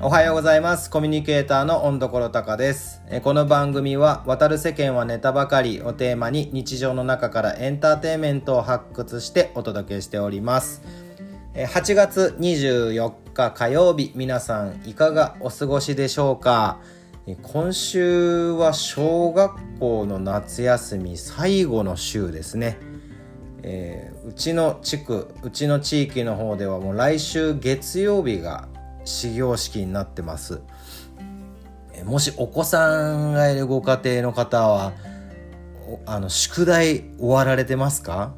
おはようございます。コミュニケーターの温所隆です。この番組は、渡る世間はネタばかりをテーマに日常の中からエンターテインメントを発掘してお届けしております。8月24日火曜日、皆さんいかがお過ごしでしょうか？今週は小学校の夏休み最後の週ですね。えーうちの地区うちの地域の方ではもう来週月曜日が始業式になってます。もしお子さんがいるご家庭の方はあの宿題終わられてますか？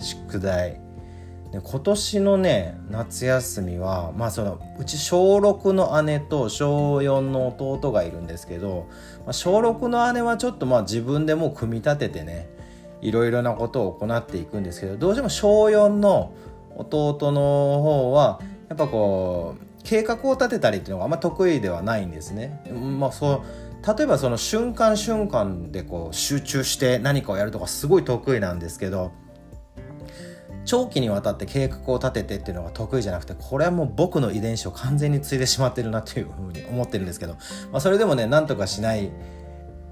宿題。で今年のね夏休みはまあそのうち小6の姉と小4の弟がいるんですけど、まあ、小6の姉はちょっとまあ自分でも組み立ててねいろいろなことを行っていくんですけどどうしても小4の弟の方はやっぱこう計画を立てたりっていうのがあんま得意ではないんですね。まあ、そう例えばその瞬間瞬間でこう集中して何かをやるとかすごい得意なんですけど長期にわたって計画を立ててっていうのが得意じゃなくてこれはもう僕の遺伝子を完全に継いでしまってるなっていうふうに思ってるんですけど、まあ、それでもねなんとかしない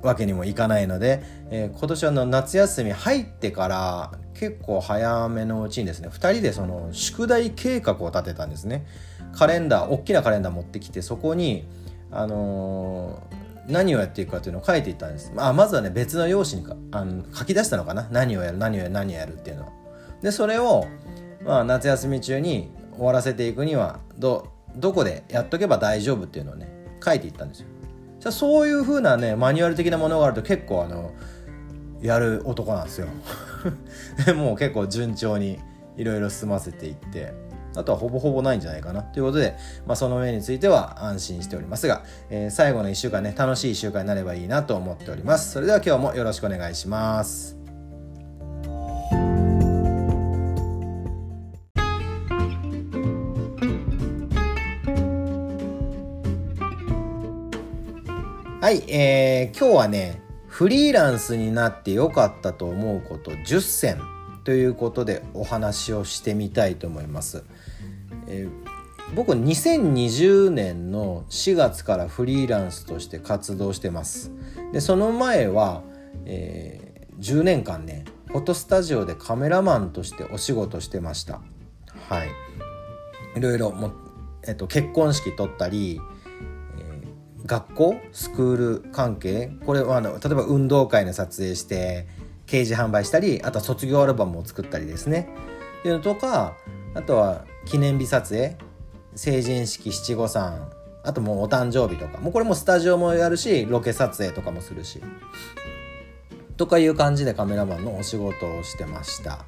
わけにもいかないので、えー今年はの夏休み入ってから結構早めのうちにですね2人でその宿題計画を立てたんですねカレンダー大きなカレンダー持ってきてそこにあのー何をやっていくかというのを書いていったんです、まあ、まずはね別の用紙にかあの書き出したのかな。何をやる何をやる何をやるっていうのをでそれを、まあ、夏休み中に終わらせていくにはどどこでやっとけば大丈夫っていうのをね書いていったんですよ。じゃそういう風なねマニュアル的なものがあると結構あのやる男なんですよ。で もう結構順調にいろいろ進ませていって。あとはほぼほぼないんじゃないかな。ということで、まあ、その上については安心しておりますが、えー最後の1週間ね楽しい1週間になればいいなと思っております。それでは今日もよろしくお願いします。はい、えー今日はねフリーランスになってよかったと思うこと10選。ということでお話をしてみたいと思います。えー僕2020年の4月からフリーランスとして活動してます。でその前は、えー10年間ねフォトスタジオでカメラマンとしてお仕事してました。はい。いろいろも、えっと、結婚式撮ったりえ、学校スクール関係これはあの例えば運動会の撮影して掲示販売したりあとは卒業アルバムを作ったりですね。っていうのとかあとは記念日撮影成人式七五三あともうお誕生日とか。もうこれもスタジオもやるしロケ撮影とかもするし。とかいう感じでカメラマンのお仕事をしてました。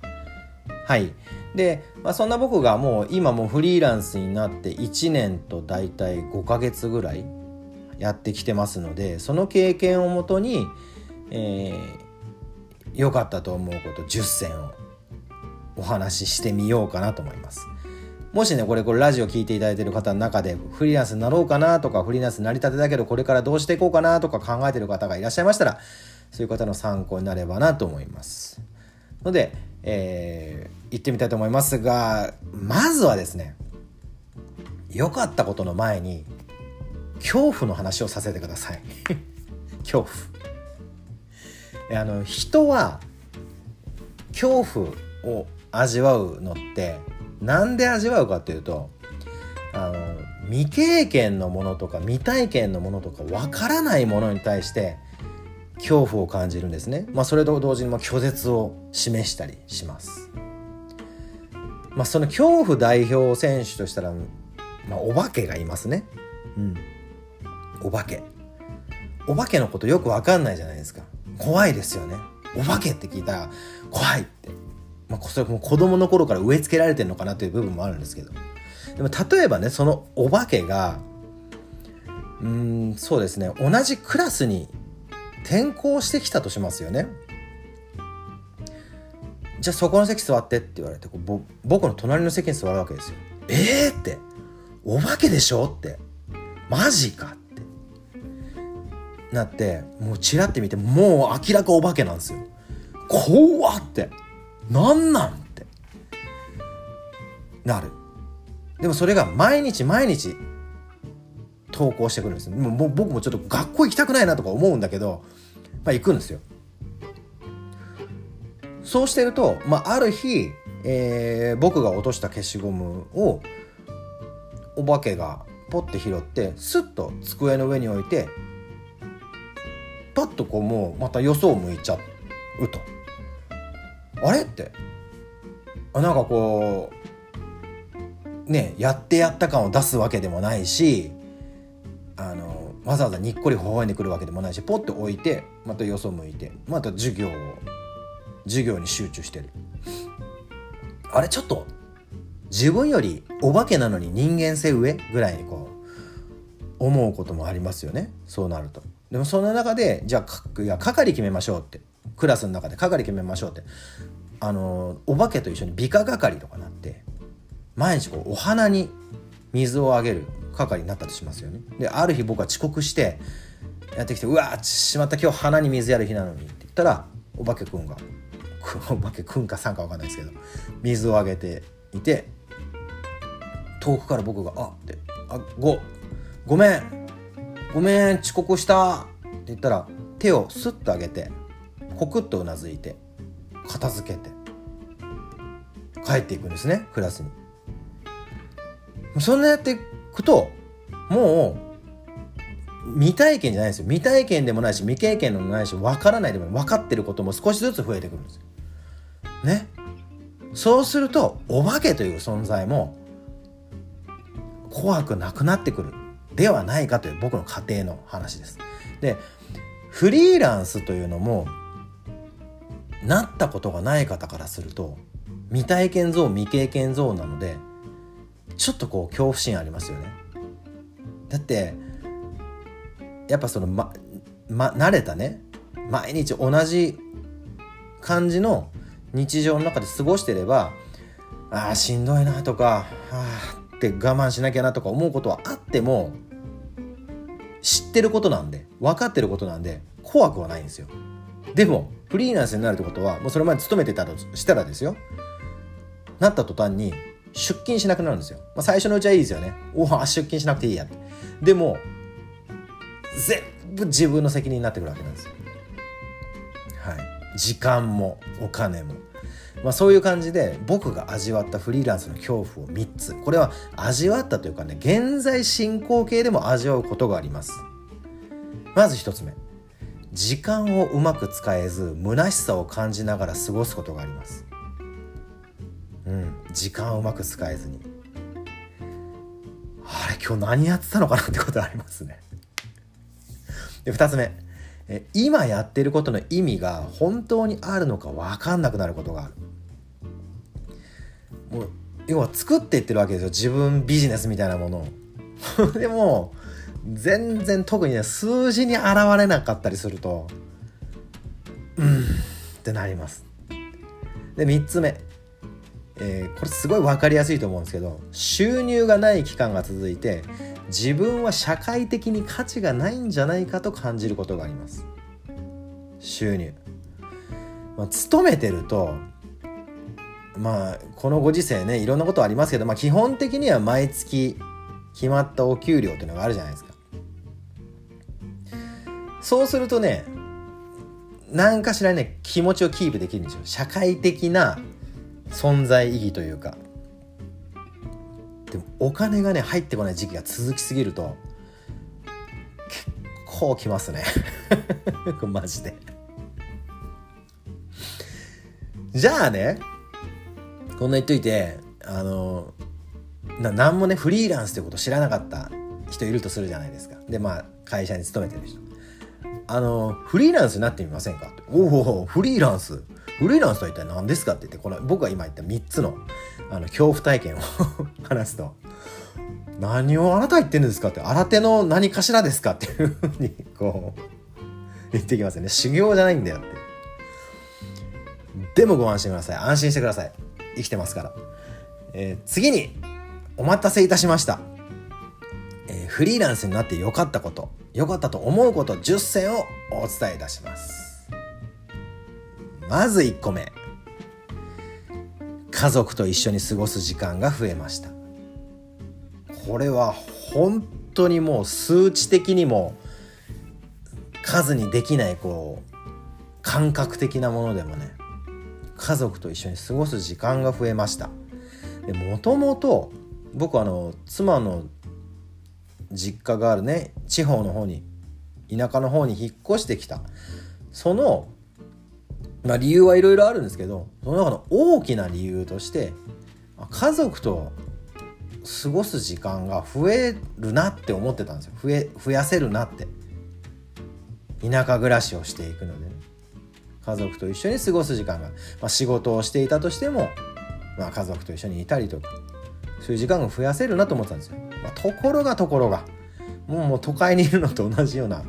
はい。で、まあ、そんな僕がもう今もうフリーランスになって1年と大体5ヶ月ぐらいやってきてますのでその経験をもとにえー良かったと思うこと10選を。お話ししてみようかなと思います。もしねこれこれラジオ聞いていただいてる方の中でフリーランスになろうかなとかフリーランスになりたてだけどこれからどうしていこうかなとか考えてる方がいらっしゃいましたらそういう方の参考になればなと思います。ので、えー行ってみたいと思いますがまずはですね良かったことの前に恐怖の話をさせてください。恐怖。あの人は恐怖を味わうのってなんで味わうかっていうとあの未経験のものとか未体験のものとかわからないものに対して恐怖を感じるんですね、まあ、それと同時にまあ拒絶を示したりします、まあ、その恐怖代表選手としたら、まあ、お化けがいますね。うん。お化け。お化けのことよくわかんないじゃないですか。怖いですよね。お化けって聞いたら怖いって、まあ、それも子供の頃から植え付けられてるのかなという部分もあるんですけど。でも例えばねそのお化けがうんそうですね同じクラスに転校してきたとしますよね。じゃあそこの席座ってって言われてこうぼ僕の隣の席に座るわけですよ。えーって。お化けでしょって。マジかっなってもうチラって見てもう明らかお化けなんですよ。怖って。なんなんって。なる。でもそれが毎日毎日投稿してくるんですもう僕もちょっと学校行きたくないなとか思うんだけど、まあ、行くんですよ。そうしてると、まあ、ある日、えー、僕が落とした消しゴムをお化けがポッて拾ってスッと机の上に置いてパッとこうもうまたよそを向いちゃうと。あれって。あなんかこうねやってやった感を出すわけでもないしあのわざわざにっこり微笑んでくるわけでもないしポッて置いてまたよそ向いてまた授業を授業に集中してる。あれちょっと自分よりお化けなのに人間性上ぐらいにこう思うこともありますよね。そうなると。でもその中でじゃあいや係決めましょうって。クラスの中で係決めましょうって。あのお化けと一緒に美化係とかなって毎日こうお花に水をあげる係になったとしますよね。である日僕は遅刻してやってきて「うわしまった今日花に水やる日なのに」って言ったらお化けくんがお化けくんかさんか分かんないですけど水をあげていて遠くから僕が「あってあごごめんごめん遅刻した」って言ったら手をスッと上げてコクッとうなずいて片付けて帰っていくんですねクラスに。そんなやっていくともう未体験じゃないですよ未体験でもないし未経験でもないし分からないでも分かってることも少しずつ増えてくるんですよ。ね。そうするとお化けという存在も怖くなくなってくるではないかという僕の仮定の話です。でフリーランスというのもなったことがない方からすると未体験ゾーン未経験ゾーンなのでちょっとこう恐怖心ありますよね。だってやっぱそのま、ま、慣れたね毎日同じ感じの日常の中で過ごしてればああしんどいなとかああって我慢しなきゃなとか思うことはあっても知ってることなんで分かってることなんで怖くはないんですよ。でもフリーランスになるってことはもうそれまで勤めてたとしたらですよ。なった途端に出勤しなくなるんですよ、まあ、最初のうちはいいですよね。おお出勤しなくていいや。ってでも全部自分の責任になってくるわけなんですよ。はい。時間もお金も。まあ、そういう感じで僕が味わったフリーランスの恐怖を3つ。これは味わったというかね現在進行形でも味わうことがあります。まず1つ目。時間をうまく使えず虚しさを感じながら過ごすことがあります。うん。時間をうまく使えずに。あれ今日何やってたのかなってことありますね。で2つ目。今やってることの意味が本当にあるのか分かんなくなることがある。もう要は作っていってるわけですよ。自分ビジネスみたいなものを。でも全然特にね数字に現れなかったりするとうんってなります。で3つ目、えー、これすごい分かりやすいと思うんですけど収入がない期間が続いて自分は社会的に価値がないんじゃないかと感じることがあります。収入、まあ、勤めてるとまあこのご時世ねいろんなことありますけど、まあ、基本的には毎月決まったお給料っていうのがあるじゃないですか。そうするとね何かしらね気持ちをキープできるんですよ。社会的な存在意義というか。でもお金がね入ってこない時期が続きすぎると結構きますね。マジで。じゃあねこんな言っといてあのな何もねフリーランスということ知らなかった人いるとするじゃないですか。でまあ会社に勤めてる人。あのフリーランスになってみませんか？おおフリーランス。フリーランスとは一体何ですかって言ってこの僕が今言った3つのあの恐怖体験を 話すと何をあなた言ってるんですかって新手の何かしらですかっていうふうにこう言ってきますよね。修行じゃないんだよって。でもご安心ください。安心してください。生きてますから、えー、次にお待たせいたしました、えー、フリーランスになってよかったことよかったと思うこと10選をお伝えいたします。まず1個目。家族と一緒に過ごす時間が増えました。これは本当にもう数値的にも数にできないこう感覚的なものでもね。家族と一緒に過ごす時間が増えました。でもともと僕あの妻の実家があるね地方の方に田舎の方に引っ越してきた。その、まあ、理由はいろいろあるんですけどその中の大きな理由として家族と過ごす時間が増えるなって思ってたんですよ。増え増やせるなって。田舎暮らしをしていくのでね。家族と一緒に過ごす時間が、まあ、仕事をしていたとしても、まあ、家族と一緒にいたりとかそういう時間が増やせるなと思ってたんですよ、まあ、ところがところが。もうもう都会にいるのと同じような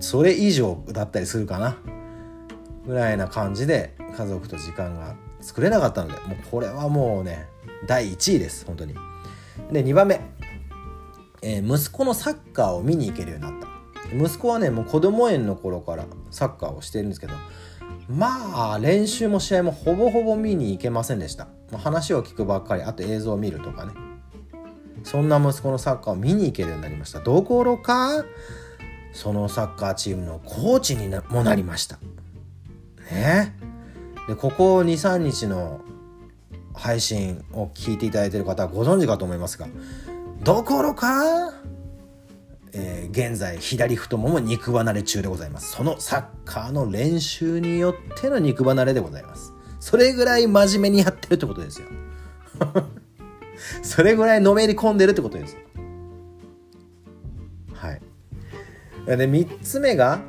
それ以上だったりするかな。ぐらいな感じで家族と時間が作れなかったのでもうこれはもうね第1位です本当に。で2番目、えー、息子のサッカーを見に行けるようになった。息子はねもう子供園の頃からサッカーをしてるんですけどまあ練習も試合もほぼほぼ見に行けませんでした、話を聞くばっかりあと映像を見るとかね。そんな息子のサッカーを見に行けるようになりました。どころかそのサッカーチームのコーチにもなりました。ね。でここ23日の配信を聞いていただいている方はご存知かと思いますがどころか、えー、現在左太もも肉離れ中でございます。そのサッカーの練習によっての肉離れでございます。それぐらい真面目にやってるってことですよ。それぐらいのめり込んでるってことですはい。で3つ目が、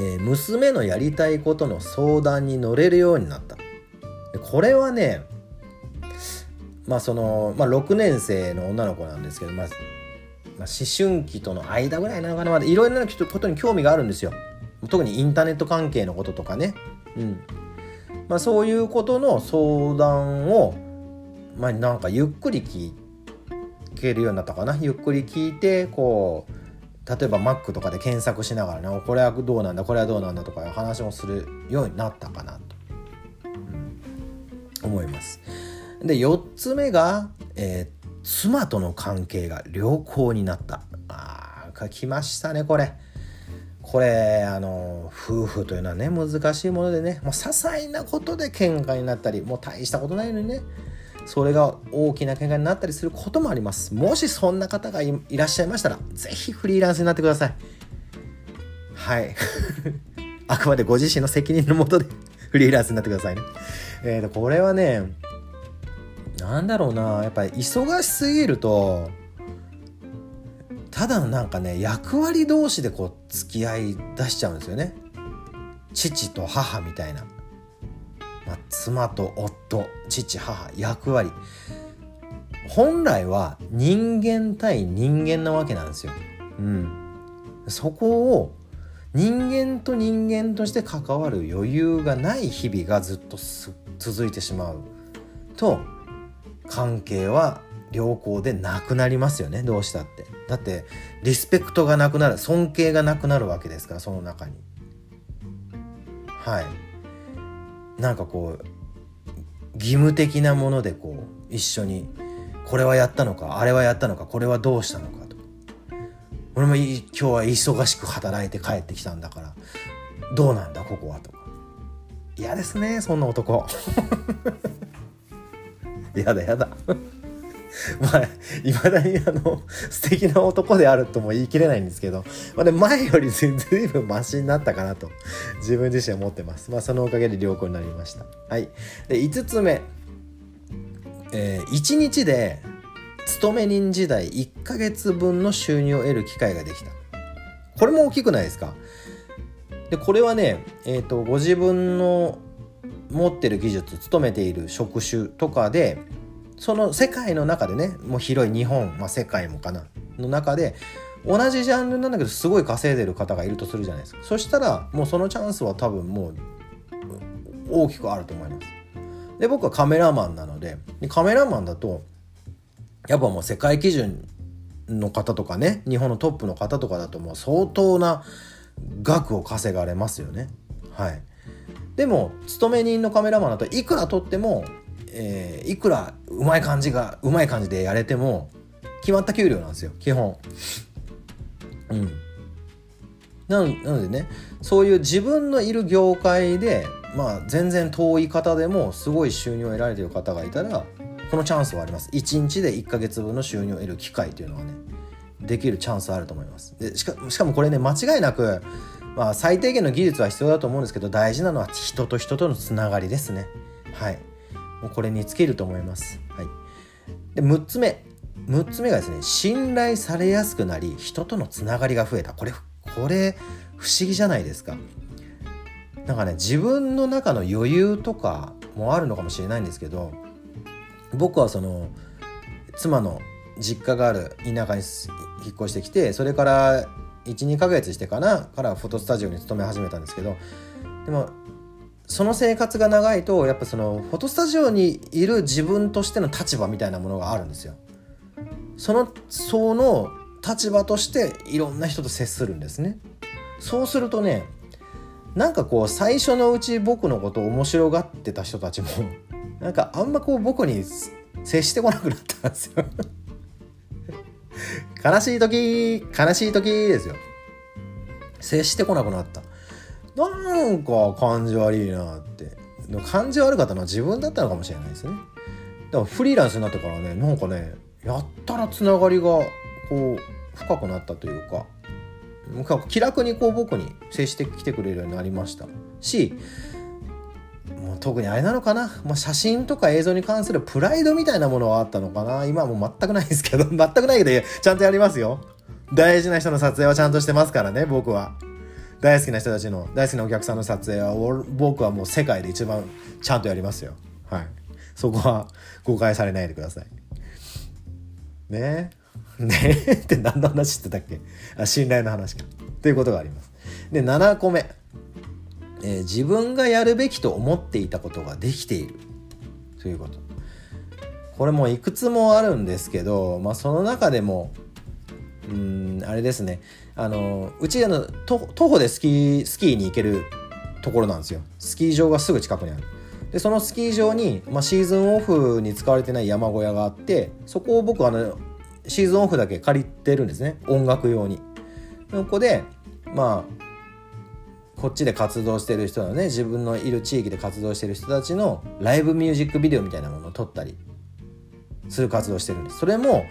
えー、娘のやりたいことの相談に乗れるようになった。これはねまあその、まあ、6年生の女の子なんですけど、まあ、まあ、思春期との間ぐらいなのかなまだいろいろなことに興味があるんですよ。特にインターネット関係のこととかね。うん。まあそういうことの相談をまあなんかゆっくり聞けるようになったかな。ゆっくり聞いてこう例えば Mac とかで検索しながらねこれはどうなんだこれはどうなんだとかいう話もするようになったかなと、うん、思います。で4つ目が、えー、妻との関係が良好になった。あー来ましたねこれ。これあの夫婦というのはね難しいものでねもう些細なことで喧嘩になったりもう大したことないのにねそれが大きな喧嘩になったりすることもあります。もしそんな方がいらっしゃいましたら是非フリーランスになってください。はい。あくまでご自身の責任のもとでフリーランスになってくださいね。えーとこれはねなんだろうな。やっぱり忙しすぎるとただのなんかね役割同士でこう付き合い出しちゃうんですよね。父と母みたいな、まあ、妻と夫父母役割。本来は人間対人間なわけなんですよ。うん、そこを人間と人間として関わる余裕がない日々がずっと続いてしまう。と関係は良好でなくなりますよね。どうしたって。だってリスペクトがなくなる尊敬がなくなるわけですからその中に。はい。なんかこう義務的なものでこう一緒にこれはやったのかあれはやったのかこれはどうしたのかと。俺も今日は忙しく働いて帰ってきたんだからどうなんだここはと。か嫌ですねそんな男。嫌だ嫌だ。まあいまだにあの素敵な男であるとも言い切れないんですけど、まあ、で前よりずいぶんマシになったかなと自分自身は思ってます。まあそのおかげで良好になりました。はい。で5つ目、えー、1日で勤め人時代1ヶ月分の収入を得る機会ができた。これも大きくないですか？でこれはね、えーとご自分の持ってる技術勤めている職種とかでその世界の中でねもう広い日本、まあ、世界もかなの中で同じジャンルなんだけどすごい稼いでる方がいるとするじゃないですか。そしたらもうそのチャンスは多分もう大きくあると思います。で僕はカメラマンなのでカメラマンだとやっぱもう世界基準の方とかね日本のトップの方とかだともう相当な額を稼がれますよね。はい。でも勤め人のカメラマンだといくら撮っても、えー、いくらうまい感じがうまい感じでやれても決まった給料なんですよ基本。うん。なのでねそういう自分のいる業界でまあ全然遠い方でもすごい収入を得られてる方がいたらこのチャンスはあります。1日で1ヶ月分の収入を得る機会というのはねできるチャンスあると思います。でしかしかもこれね間違いなく、まあ、最低限の技術は必要だと思うんですけど大事なのは人と人とのつながりですね。はい。もうこれに尽きると思います。はい。で6つ目。6つ目がですね信頼されやすくなり人とのつながりが増えた。これこれ不思議じゃないですか。なんかね自分の中の余裕とかもあるのかもしれないんですけど僕はその妻の実家がある田舎に引っ越してきてそれから12ヶ月してかなからフォトスタジオに勤め始めたんですけどでもその生活が長いとやっぱそのフォトスタジオにいる自分としての立場みたいなものがあるんですよ。そのその立場としていろんな人と接するんですね。そうするとねなんかこう最初のうち僕のこと面白がってた人たちも なんかあんまこう僕に接してこなくなったんですよ悲しい時悲しい時ですよ接してこなくなったなんか感じ悪いなって。感じ悪かったのは自分だったのかもしれないですね。だからフリーランスになってからねなんかねやったらつながりがこう深くなったというか気楽にこう僕に接してきてくれるようになりました。しもう特にあれなのかな、まあ、写真とか映像に関するプライドみたいなものはあったのかな。今はもう全くないですけど。全くないけどちゃんとやりますよ。大事な人の撮影はちゃんとしてますからね僕は。大好きな人たちの大好きなお客さんの撮影は僕はもう世界で一番ちゃんとやりますよ。はい。そこは誤解されないでください。ね。えね。え って何の話してたっけ？あ信頼の話か。ということがあります。で7個目、えー、自分がやるべきと思っていたことができている。ということ。これもいくつもあるんですけど、まあ、その中でもうんあれですね。あのうちあの徒歩でスキースキーに行けるところなんですよ。スキー場がすぐ近くにある。でそのスキー場に、まあ、シーズンオフに使われてない山小屋があってそこを僕あのシーズンオフだけ借りてるんですね。音楽用に。そこでまあこっちで活動してる人のね。自分のいる地域で活動してる人たちのライブミュージックビデオみたいなものを撮ったりする活動してるんです。それも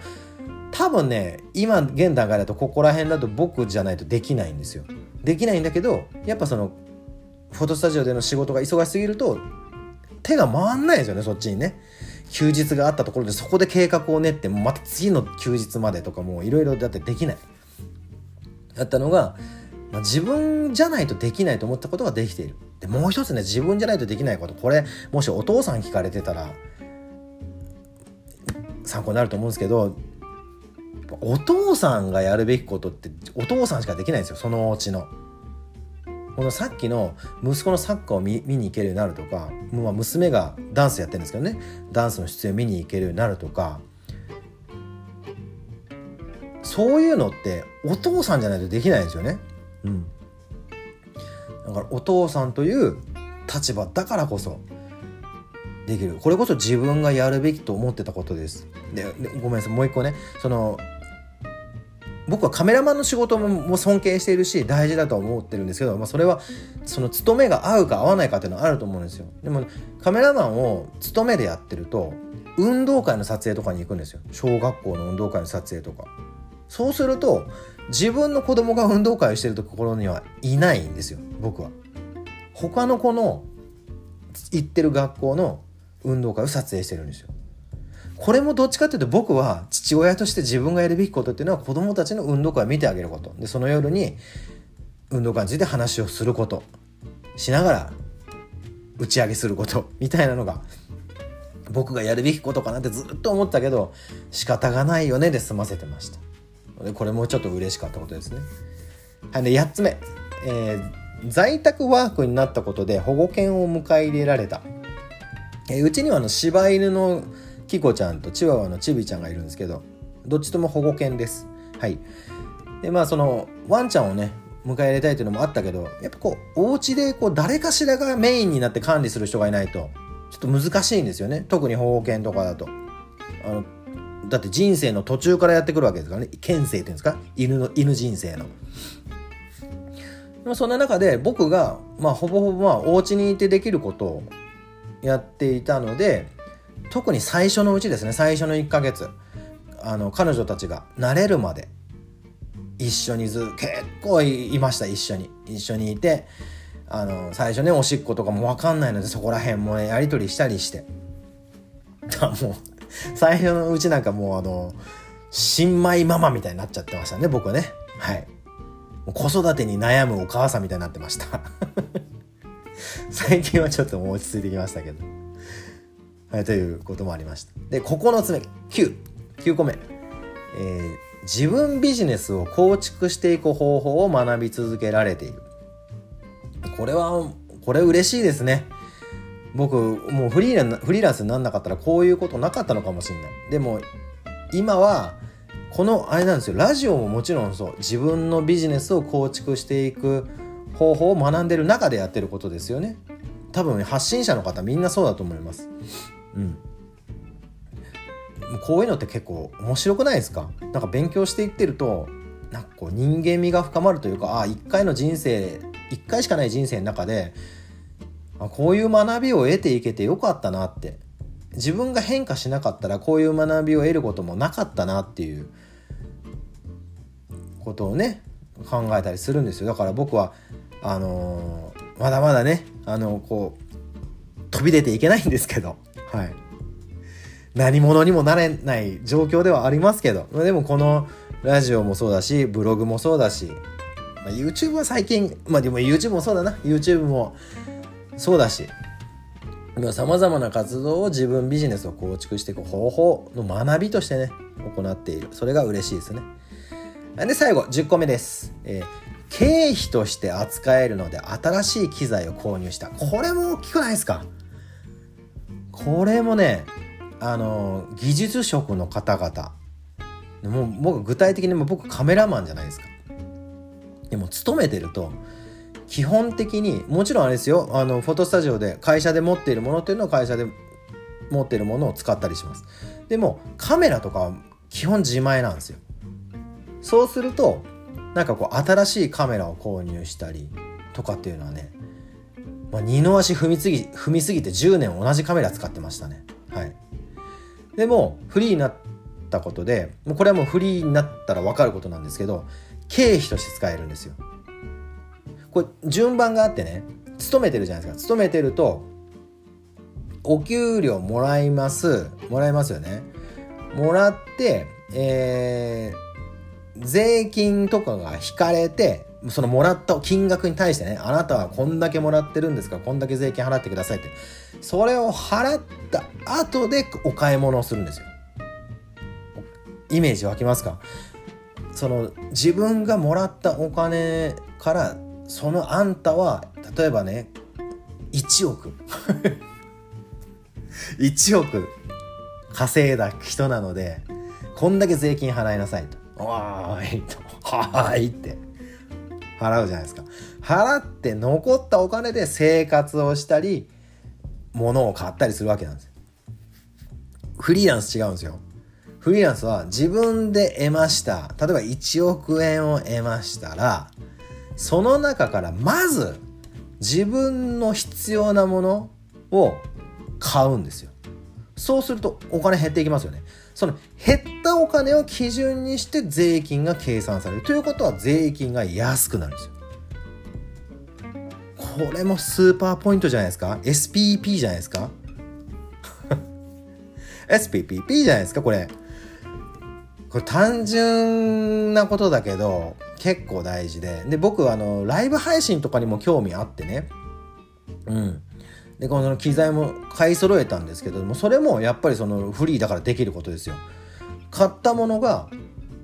多分ね今現段階だとここら辺だと僕じゃないとできないんですよ。できないんだけどやっぱそのフォトスタジオでの仕事が忙しすぎると手が回んないですよねそっちにね。休日があったところでそこで計画を練ってまた次の休日までとかもういろいろだってできない。だったのが、まあ、自分じゃないとできないと思ったことができている。でもう一つね自分じゃないとできないこと。これもしお父さん聞かれてたら参考になると思うんですけどお父さんがやるべきことってお父さんしかできないんですよ。そのうちの。このさっきの息子のサッカーを見に行けるようになるとか、まあ、娘がダンスやってるんですけどね。ダンスの出演を見に行けるようになるとか。そういうのってお父さんじゃないとできないんですよね。うん、だからお父さんという立場だからこそできる。これこそ自分がやるべきと思ってたことです。でごめんなさい。もう一個ね。その僕はカメラマンの仕事も尊敬しているし大事だと思ってるんですけど、まあ、それはその勤めが合うか合わないかっていうのはあると思うんですよ。でもカメラマンを勤めでやってると運動会の撮影とかに行くんですよ。小学校の運動会の撮影とか。そうすると自分の子供が運動会をしてるところにはいないんですよ。僕は。他の子の行ってる学校の運動会を撮影してるんですよ。これもどっちかっていうと僕は父親として自分がやるべきことっていうのは子供たちの運動会を見てあげること。でその夜に運動会について話をすること。しながら打ち上げすることみたいなのが僕がやるべきことかなってずっと思ったけど仕方がないよねで済ませてました。でこれもちょっと嬉しかったことですね。はいで8つ目、えー、在宅ワークになったことで保護犬を迎え入れられた、えー、うちにはあの柴犬のキコちゃんとチワワのチビちゃんがいるんですけどどっちとも保護犬です。はい。でまあそのワンちゃんをね迎え入れたいっていうのもあったけどやっぱこうお家でこう誰かしらがメインになって管理する人がいないとちょっと難しいんですよね。特に保護犬とかだと。あのだって人生の途中からやってくるわけですからね。県政っていうんですか？犬の犬人生の。そんな中で僕が、まあ、ほぼほぼまあお家にいてできることをやっていたので特に最初のうちですね。最初の1ヶ月。あの彼女たちが慣れるまで。一緒にず結構いました。一緒に。一緒にいてあの最初ねおしっことかも分かんないのでそこら辺も、ね、やり取りしたりして。だ もう最初のうちなんかもうあの新米ママみたいになっちゃってましたね僕はね。はい。子育てに悩むお母さんみたいになってました。最近はちょっと落ち着いてきましたけど。はいということもありました。で9つ目99個目、えー、自分ビジネスを構築していく方法を学び続けられている。これはこれ嬉しいですね。僕もうフリーランフリーランスになんなかったらこういうことなかったのかもしれない。でも今はこのあれなんですよ。ラジオももちろんそう。自分のビジネスを構築していく方法を学んでる中でやってることですよね。多分発信者の方みんなそうだと思います。うん。こういうのって結構面白くないですか？なんか勉強していってるとなんかこう人間味が深まるというかああ一回の人生一回しかない人生の中であこういう学びを得ていけてよかったなって。自分が変化しなかったらこういう学びを得ることもなかったなっていうことをね考えたりするんですよ。だから僕はあのー、まだまだねあのこう飛び出ていけないんですけど。はい何者にもなれない状況ではありますけどでもこのラジオもそうだしブログもそうだしまあ、YouTube は最近、まあでも YouTube もそうだな。YouTube もそうだし、さまざまな活動を自分ビジネスを構築していく方法の学びとしてね、行っている。それが嬉しいですね。で、最後、10個目です。えー、経費として扱えるので新しい機材を購入した。これも大きくないですか？これもね、あの、技術職の方々。もう僕具体的にも僕カメラマンじゃないですか。でも勤めてると基本的にもちろんあれですよあのフォトスタジオで会社で持っているものっていうのを会社で持っているものを使ったりしますでもカメラとかは基本自前なんですよそうするとなんかこう新しいカメラを購入したりとかっていうのはね、まあ、二の足踏みすぎ踏みすぎて10年同じカメラ使ってましたね。はい。でもフリーになったことでもうこれはもうフリーになったら分かることなんですけど経費として使えるんですよ。これ順番があってね勤めてるじゃないですか。勤めてるとお給料もらいますもらいますよね。もらってえー、税金とかが引かれてそのもらった金額に対してねあなたはこんだけもらってるんですからこんだけ税金払ってくださいって。それを払った後でお買い物をするんですよ。イメージ湧きますか？その自分がもらったお金からそのあんたは例えばね1億。1億稼いだ人なのでこんだけ税金払いなさいと「わーい」と「はーい」って。払うじゃないですか払って残ったお金で生活をしたり物を買ったりするわけなんですフリーランス違うんですよフリーランスは自分で得ました。例えば1億円を得ましたら、その中からまず自分の必要なものを買うんですよ。そうするとお金減っていきますよね。その減ったお金を基準にして税金が計算される。ということは税金が安くなるんですよ。これもスーパーポイントじゃないですか ?SPP じゃないですか ?SPPP じゃないですか？これ。これ単純なことだけど結構大事でで僕あのライブ配信とかにも興味あってねうんでこの機材も買い揃えたんですけどもそれもやっぱりそのフリーだからできることですよ。買ったものが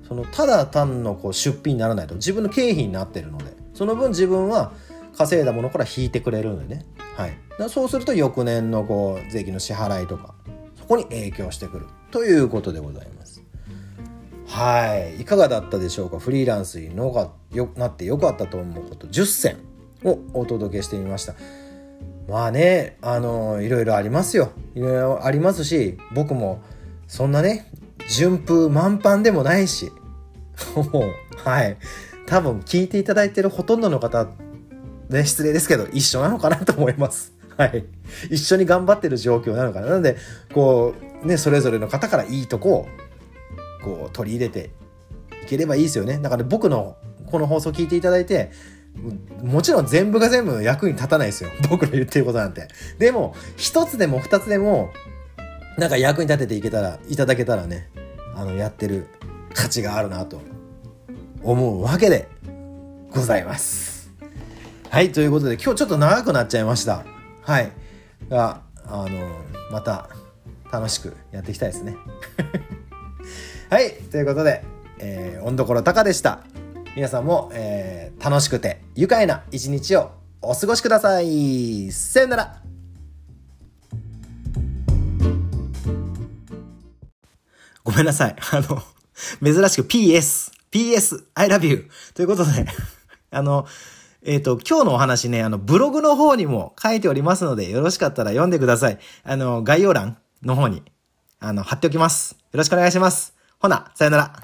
そのただ単のこう出費にならないと自分の経費になってるのでその分自分は稼いだものから引いてくれるのでね。はい。だそうすると翌年のこう税金の支払いとかそこに影響してくる。ということでございます。はい。いかがだったでしょうか？フリーランスにのがよなってよかったと思うこと。10選をお届けしてみました。まあねあのいろいろありますよいろいろありますし僕もそんなね順風満帆でもないし、もう、はい。多分聞いていただいてるほとんどの方、ね、失礼ですけど、一緒なのかなと思います。はい。一緒に頑張ってる状況なのかな。なので、こう、ね、それぞれの方からいいとこを、こう、取り入れていければいいですよね。だから僕のこの放送聞いていただいて、もちろん全部が全部役に立たないですよ。僕の言ってることなんて。でも、一つでも二つでも、なんか役に立てていけたら、いただけたらね、あの、やってる価値があるなと思うわけでございます。はい、ということで今日ちょっと長くなっちゃいました。はい。が、あの、また楽しくやっていきたいですね。はい、ということで、えー、温所高でした。皆さんも、えー、楽しくて愉快な一日をお過ごしください。さよなら。ごめんなさい。あの、珍しく PS、PS、I love you ということで あの、えっ、ー、と、今日のお話ね、あの、ブログの方にも書いておりますので、よろしかったら読んでください。あの、概要欄の方に、あの、貼っておきます。よろしくお願いします。ほな、さよなら。